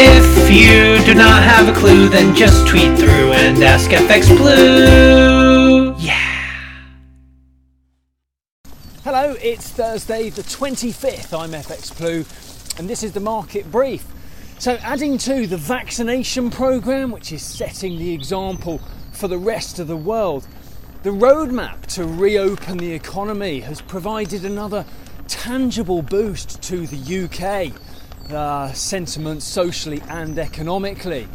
If you do not have a clue, then just tweet through and ask FX Blue. Yeah. Hello, it's Thursday the 25th. I'm FX Blue, and this is the market brief. So, adding to the vaccination program, which is setting the example for the rest of the world, the roadmap to reopen the economy has provided another tangible boost to the UK uh, sentiment socially and economically.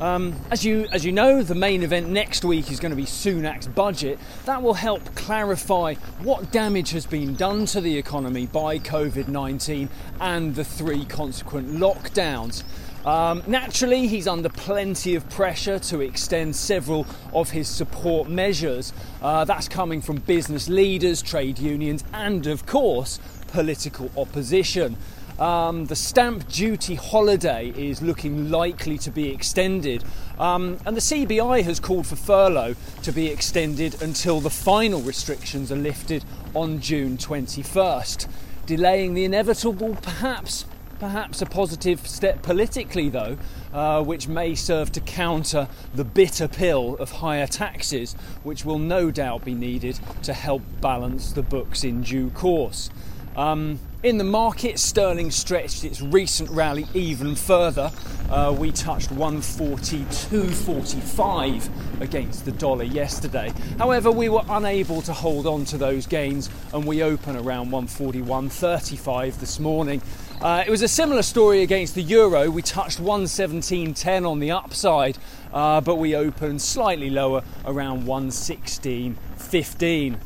Um, as you as you know, the main event next week is going to be Sunak's budget. That will help clarify what damage has been done to the economy by COVID-19 and the three consequent lockdowns. Um, naturally, he's under plenty of pressure to extend several of his support measures. Uh, that's coming from business leaders, trade unions, and of course, political opposition. Um, the stamp duty holiday is looking likely to be extended, um, and the CBI has called for furlough to be extended until the final restrictions are lifted on June 21st, delaying the inevitable, perhaps. Perhaps a positive step politically, though, uh, which may serve to counter the bitter pill of higher taxes, which will no doubt be needed to help balance the books in due course. Um, in the market, sterling stretched its recent rally even further. Uh, we touched 142.45 against the dollar yesterday. However, we were unable to hold on to those gains and we open around 141.35 this morning. Uh, it was a similar story against the euro. We touched 117.10 on the upside, uh, but we opened slightly lower around 116.15.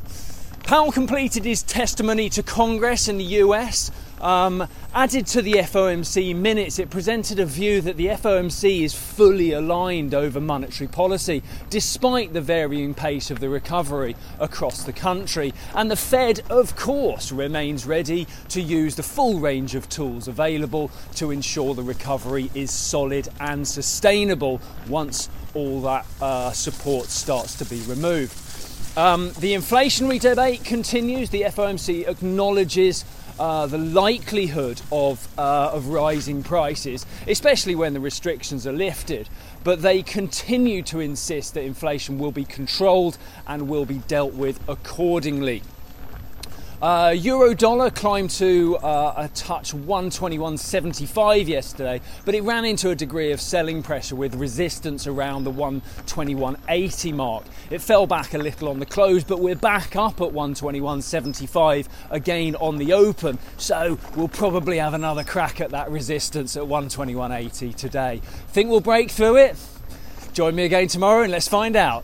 Powell completed his testimony to Congress in the US. Um, added to the FOMC minutes, it presented a view that the FOMC is fully aligned over monetary policy, despite the varying pace of the recovery across the country. And the Fed, of course, remains ready to use the full range of tools available to ensure the recovery is solid and sustainable once all that uh, support starts to be removed. Um, the inflationary debate continues. The FOMC acknowledges uh, the likelihood of, uh, of rising prices, especially when the restrictions are lifted. But they continue to insist that inflation will be controlled and will be dealt with accordingly. Uh, Euro dollar climbed to uh, a touch 121.75 yesterday, but it ran into a degree of selling pressure with resistance around the 121.80 mark. It fell back a little on the close, but we're back up at 121.75 again on the open. So we'll probably have another crack at that resistance at 121.80 today. Think we'll break through it? Join me again tomorrow and let's find out.